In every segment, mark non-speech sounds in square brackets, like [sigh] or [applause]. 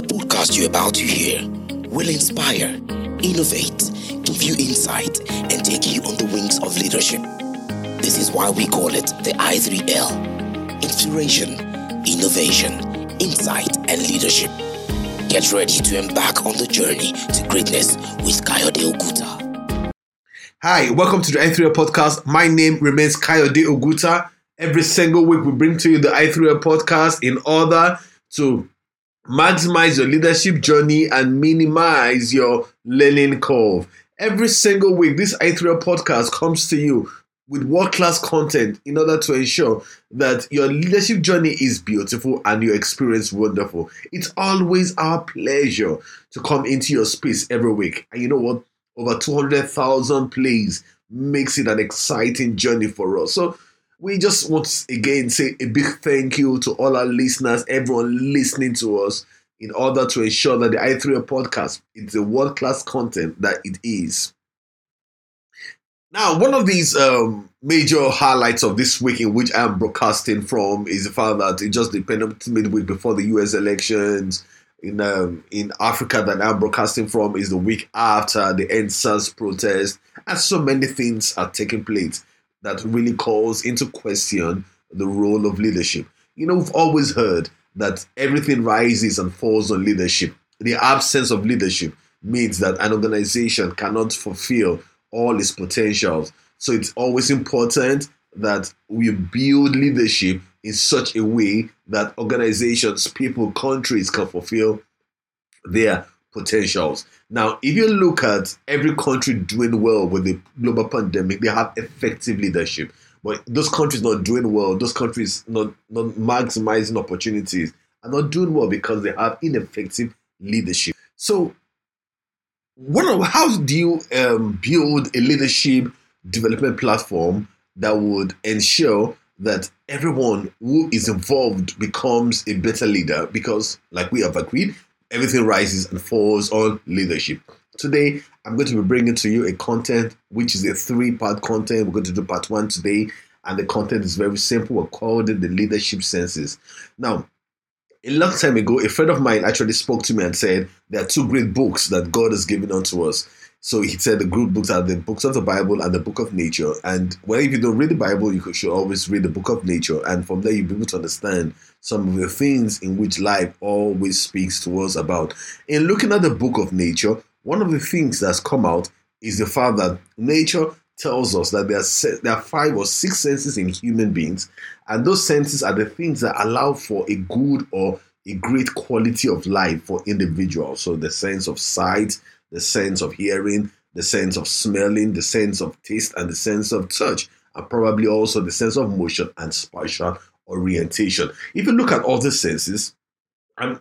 The podcast you're about to hear will inspire, innovate, give you insight, and take you on the wings of leadership. This is why we call it the I3L Inspiration, Innovation, Insight, and Leadership. Get ready to embark on the journey to greatness with Kayode Oguta. Hi, welcome to the i3L podcast. My name remains Kayode Oguta. Every single week, we bring to you the i3L podcast in order to maximize your leadership journey and minimize your learning curve. Every single week, this i3L podcast comes to you with world class content in order to ensure that your leadership journey is beautiful and your experience wonderful. It's always our pleasure to come into your space every week. And you know what? Over 200,000 plays makes it an exciting journey for us. So, we just want to again say a big thank you to all our listeners, everyone listening to us, in order to ensure that the i3 podcast is the world class content that it is. Now, one of these um, major highlights of this week in which I am broadcasting from is the fact that it just the penultimate week before the US elections in um, in Africa that I'm broadcasting from is the week after the EndSARS protest, and so many things are taking place that really calls into question the role of leadership. You know, we've always heard that everything rises and falls on leadership. The absence of leadership means that an organization cannot fulfill all its potentials. So it's always important that we build leadership in such a way that organizations, people, countries can fulfill their potentials. Now, if you look at every country doing well with the global pandemic, they have effective leadership. But those countries not doing well, those countries not, not maximizing opportunities, are not doing well because they have ineffective leadership. So, what how do you um, build a leadership development platform that would ensure that everyone who is involved becomes a better leader? Because, like we have agreed, everything rises and falls on leadership. Today, I'm going to be bringing to you a content which is a three part content. We're going to do part one today, and the content is very simple. We're calling it the leadership senses. Now, a long time ago, a friend of mine actually spoke to me and said there are two great books that God has given unto us. So he said the good books are the books of the Bible and the book of nature. And well, if you don't read the Bible, you should always read the book of nature. And from there, you'll be able to understand some of the things in which life always speaks to us about. In looking at the book of nature, one of the things that's come out is the fact that nature tells us that there are, there are five or six senses in human beings, and those senses are the things that allow for a good or a great quality of life for individuals. So the sense of sight, the sense of hearing, the sense of smelling, the sense of taste, and the sense of touch, and probably also the sense of motion and spatial orientation. If you look at all the senses, um,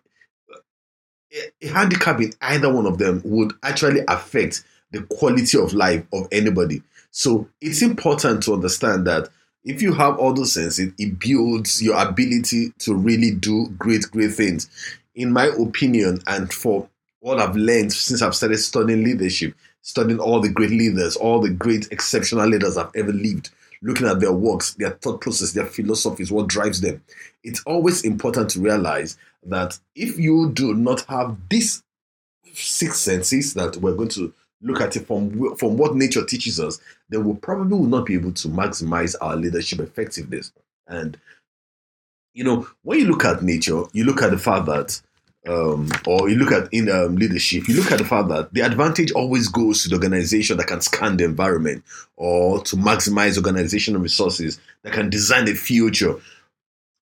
a handicap in either one of them would actually affect the quality of life of anybody. So it's important to understand that if you have all those senses, it builds your ability to really do great, great things. In my opinion, and for what I've learned since I've started studying leadership, studying all the great leaders, all the great exceptional leaders I've ever lived, looking at their works, their thought process, their philosophies, what drives them. It's always important to realize that if you do not have these six senses that we're going to look at it from from what nature teaches us, then we probably will not be able to maximize our leadership effectiveness. And you know, when you look at nature, you look at the fact that um, or you look at in um, leadership, you look at the fact that the advantage always goes to the organization that can scan the environment or to maximize organizational resources that can design the future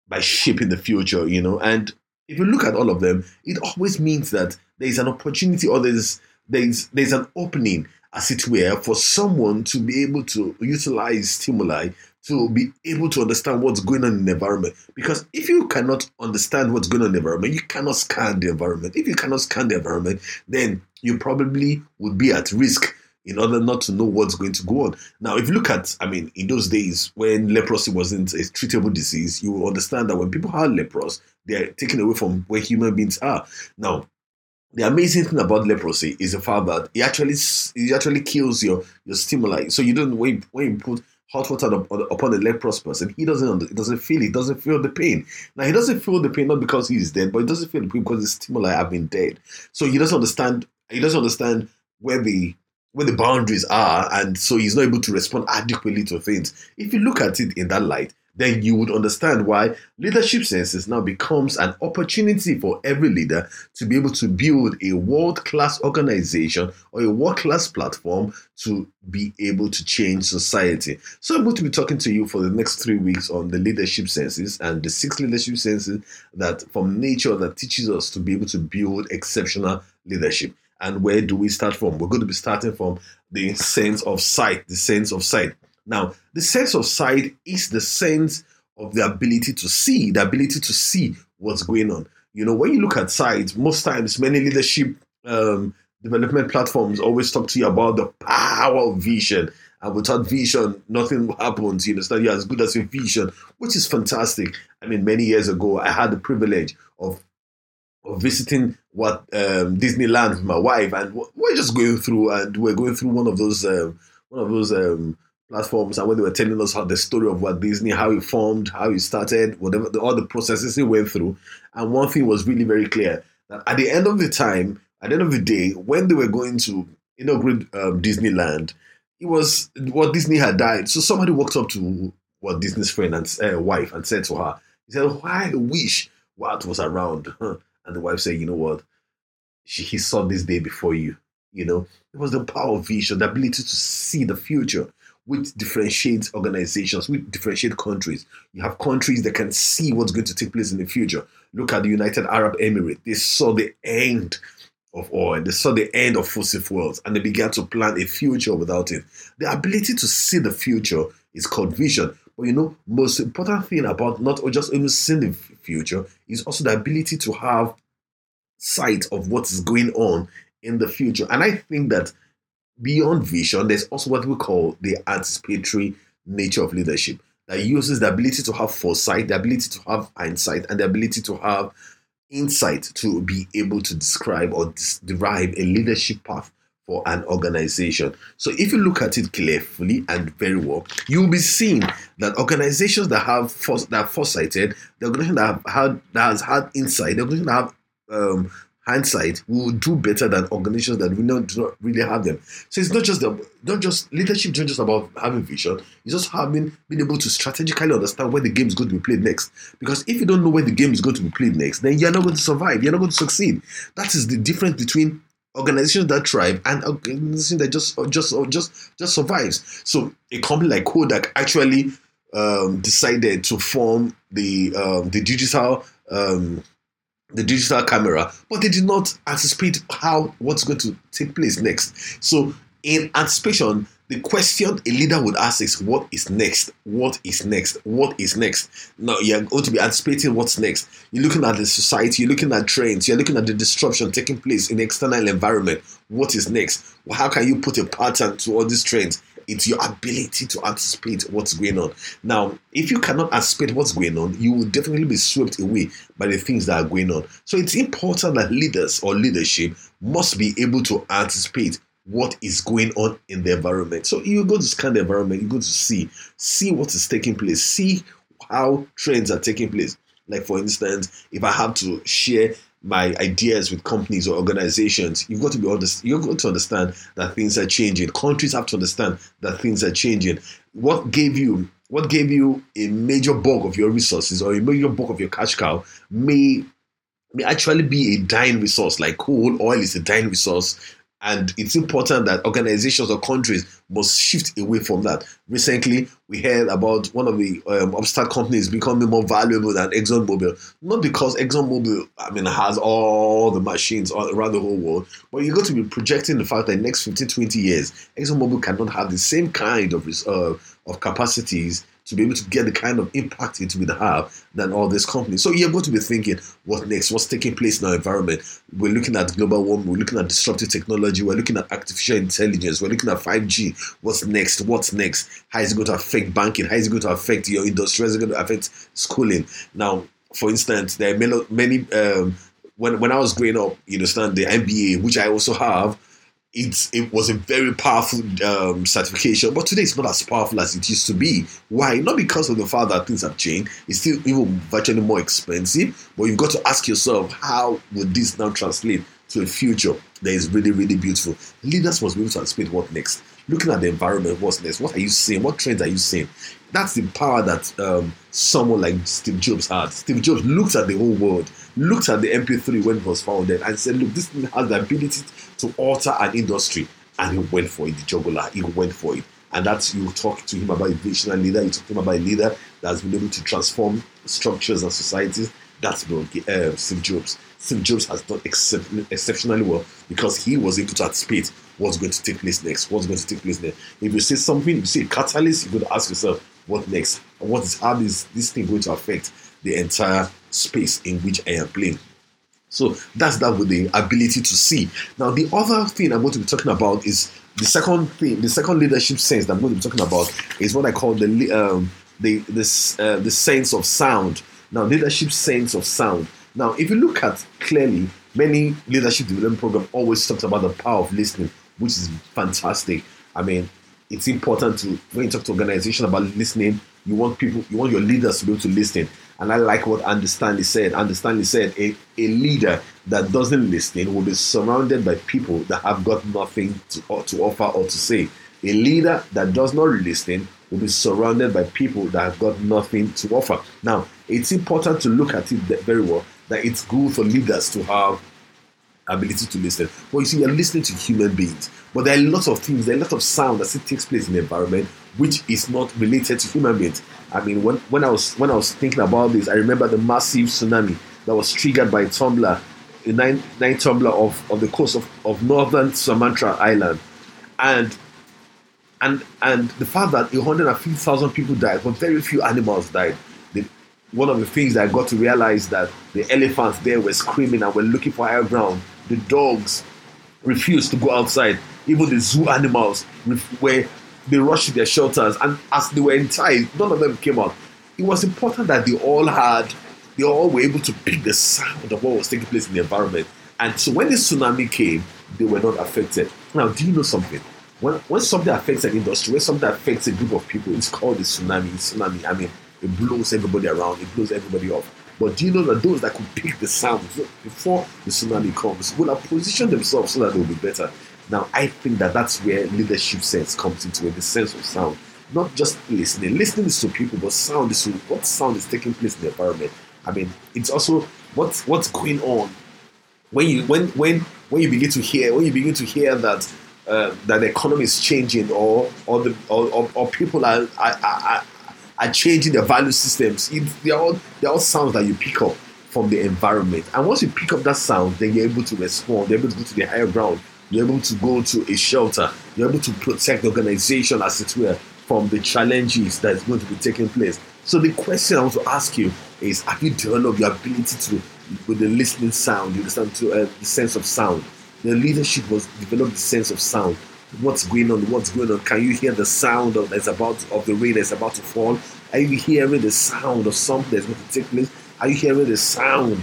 by shaping the future, you know. And if you look at all of them, it always means that there is an opportunity or there's there's there's an opening, as it were, for someone to be able to utilize stimuli to be able to understand what's going on in the environment. Because if you cannot understand what's going on in the environment, you cannot scan the environment. If you cannot scan the environment, then you probably would be at risk in order not to know what's going to go on. Now, if you look at, I mean, in those days when leprosy wasn't a treatable disease, you will understand that when people have leprosy, they are taken away from where human beings are. Now, the amazing thing about leprosy is the fact that it actually it actually kills your your stimuli. So you don't when you, when you put hot water upon a leprous person, he doesn't he doesn't feel it, He doesn't feel the pain. Now he doesn't feel the pain not because he's dead, but he doesn't feel the pain because the stimuli have been dead. So he doesn't understand. He doesn't understand where the where the boundaries are, and so he's not able to respond adequately to things. If you look at it in that light, then you would understand why leadership senses now becomes an opportunity for every leader to be able to build a world class organization or a world class platform to be able to change society. So, I'm going to be talking to you for the next three weeks on the leadership senses and the six leadership senses that from nature that teaches us to be able to build exceptional leadership. And where do we start from? We're going to be starting from the sense of sight, the sense of sight. Now, the sense of sight is the sense of the ability to see, the ability to see what's going on. You know, when you look at sight, most times many leadership um, development platforms always talk to you about the power of vision. And without vision, nothing [laughs] happens. You understand? You're as good as your vision, which is fantastic. I mean, many years ago, I had the privilege of of visiting what um, Disneyland with my wife, and we're just going through, and we're going through one of those um, one of those um, platforms and when they were telling us how the story of Walt Disney, how it formed, how it started, whatever the, all the processes he went through. And one thing was really very clear that at the end of the time, at the end of the day, when they were going to inaugurate um, Disneyland, it was Walt Disney had died. So somebody walked up to Walt Disney's friend and uh, wife and said to her, he said, "Why I wish Walt was around." And the wife said, "You know what? She, he saw this day before you." You know, it was the power of vision, the ability to see the future which differentiates organizations, which differentiate countries. You have countries that can see what's going to take place in the future. Look at the United Arab Emirates. They saw the end of oil. They saw the end of fossil fuels and they began to plan a future without it. The ability to see the future is called vision. But you know, most important thing about not just only seeing the future is also the ability to have sight of what is going on in the future. And I think that beyond vision, there's also what we call the anticipatory nature of leadership that uses the ability to have foresight, the ability to have hindsight, and the ability to have insight to be able to describe or dis- derive a leadership path for an organization. So if you look at it carefully and very well, you'll be seeing that organizations that have that foresighted, the organization that have had that has had insight, the organization that have um, hindsight, we will do better than organizations that we do not really have them. So it's not just the, not just leadership, It's not just about having vision. It's just having being able to strategically understand where the game is going to be played next. Because if you don't know where the game is going to be played next, then you're not going to survive. You're not going to succeed. That is the difference between organizations that thrive and organizations that just just just just survives. So a company like Kodak actually um, decided to form the um, the digital um, the digital camera, but they did not anticipate how what's going to take place next. So, in anticipation, the question a leader would ask is, What is next? What is next? What is next? Now, you're going to be anticipating what's next. You're looking at the society, you're looking at trends, you're looking at the disruption taking place in the external environment. What is next? How can you put a pattern to all these trends? It's your ability to anticipate what's going on. Now, if you cannot anticipate what's going on, you will definitely be swept away by the things that are going on. So it's important that leaders or leadership must be able to anticipate what is going on in the environment. So you go to scan the environment, you go to see, see what is taking place, see how trends are taking place. Like for instance, if I have to share my ideas with companies or organizations, you've got to be honest, you've got to understand that things are changing. Countries have to understand that things are changing. What gave you what gave you a major bulk of your resources or a major bulk of your cash cow may may actually be a dying resource, like coal, oil is a dying resource, and it's important that organizations or countries must shift away from that. Recently, we heard about one of the um, upstart companies becoming more valuable than ExxonMobil. Not because ExxonMobil, I mean, has all the machines around the whole world, but you're going to be projecting the fact that in the next 15, 20 years, ExxonMobil cannot have the same kind of, uh, of capacities to be able to get the kind of impact it will have than all these companies. So you're going to be thinking, what next? What's taking place in our environment? We're looking at global warming, we're looking at disruptive technology, we're looking at artificial intelligence, we're looking at 5G. What's next? What's next? How is it going to affect banking? How is it going to affect your industry? How is it going to affect schooling? Now, for instance, there are many, um, when, when I was growing up, you understand, the MBA, which I also have, it's it was a very powerful um, certification, but today it's not as powerful as it used to be. Why? Not because of the fact that things have changed. It's still even virtually more expensive. But you've got to ask yourself, how would this now translate to a future that is really, really beautiful? Leaders must be able to anticipate what next. Looking at the environment, what's next? What are you seeing? What trends are you seeing? That's the power that um, someone like Steve Jobs had. Steve Jobs looked at the whole world, looked at the MP3 when it was founded, and said, "Look, this thing has the ability to alter an industry," and he went for it. The jugular, he went for it, and that's you talk to him about a visionary leader. You talk to him about a leader that's been able to transform structures and societies. That's been uh, Steve Jobs. Steve Jobs has done exceptionally well because he was able to anticipate what's going to take place next. What's going to take place next. If you say something, you see a catalyst, going to ask yourself, what next? What is how is this thing going to affect the entire space in which I am playing? So that's that with the ability to see. Now, the other thing I'm going to be talking about is the second thing, the second leadership sense that I'm going to be talking about is what I call the um, the uh, the sense of sound. Now, leadership sense of sound. Now, if you look at clearly, many leadership development programs always talks about the power of listening, which is fantastic. I mean, it's important to when you talk to organization about listening, you want people, you want your leaders to be able to listen. And I like what Andy Stanley said. Andy Stanley said a, a leader that doesn't listen will be surrounded by people that have got nothing to, to offer or to say. A leader that does not listen will be surrounded by people that have got nothing to offer. Now, it's important to look at it very well that it's good for leaders to have ability to listen. But you see, you're listening to human beings. But there are a lot of things, there are a lot of sound that takes place in the environment which is not related to human beings. I mean, when, when I was when I was thinking about this, I remember the massive tsunami that was triggered by a temblor, a nine nine temblor of, of the coast of, of northern Sumatra Island. And and and the fact that 150,000 people died, but very few animals died. The, one of the things that I got to realize that the elephants there were screaming and were looking for higher ground. The dogs refused to go outside. Even the zoo animals were they rushed to their shelters, and as they were inside, none of them came out. It was important that they all had, they all were able to pick the sound of what was taking place in the environment. And so when the tsunami came, they were not affected. Now, do you know something? When, when something affects an industry, when something affects a group of people, it's called a tsunami. Tsunami, I mean, it blows everybody around, it blows everybody off. But do you know that those that could pick the sound before the tsunami comes will have positioned themselves so that they will be better? Now, I think that that's where leadership sense comes into it, the sense of sound. Not just listening. Listening is to people, but sound is to what sound is taking place in the environment. I mean, it's also what's what's going on when you when when when you begin to hear when you begin to hear that uh, that the economy is changing or or the or, or, or people are, are, are are changing their value systems. It, they're all they're all sounds that you pick up from the environment. And once you pick up that sound, then you're able to respond. You're able to go to the higher ground. You're able to go to a shelter. You're able to protect the organization, as it were, from the challenges that is going to be taking place. So the question I want to ask you is: Have you developed your ability to, with the listening sound, you understand, to uh, the sense of sound? The leadership was developed the sense of sound what's going on, what's going on. Can you hear the sound of that's about of the rain that's about to fall? Are you hearing the sound of something that's going to take place? Are you hearing the sound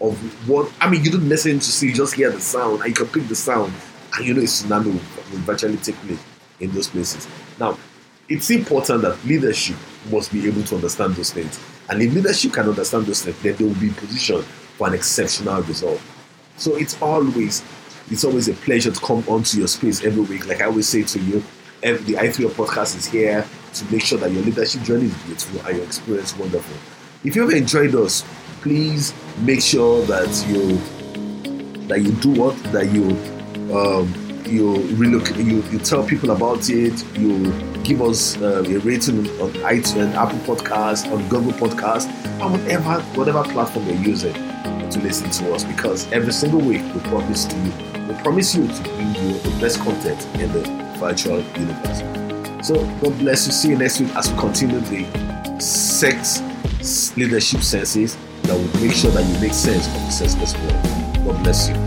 of what? I mean, you don't necessarily to see, you just hear the sound, and you can pick the sound, and you know a tsunami will, will virtually take place in those places. Now, it's important that leadership must be able to understand those things. And if leadership can understand those things, then they will be positioned for an exceptional result. So it's always it's always a pleasure to come onto your space every week. Like I always say to you, the i3 podcast is here to make sure that your leadership journey is beautiful and your experience wonderful. If you've enjoyed us, please make sure that you that you do what that you um, you relocate, you, you tell people about it, you give us uh, a rating on iTunes, Apple Podcast, on Google Podcast, and whatever whatever platform you're using to listen to us. Because every single week we promise to you we promise you to bring you the best content in the virtual universe. So, God bless you. See you next week as we continue the sex leadership senses that will make sure that you make sense of the senseless world. God bless you.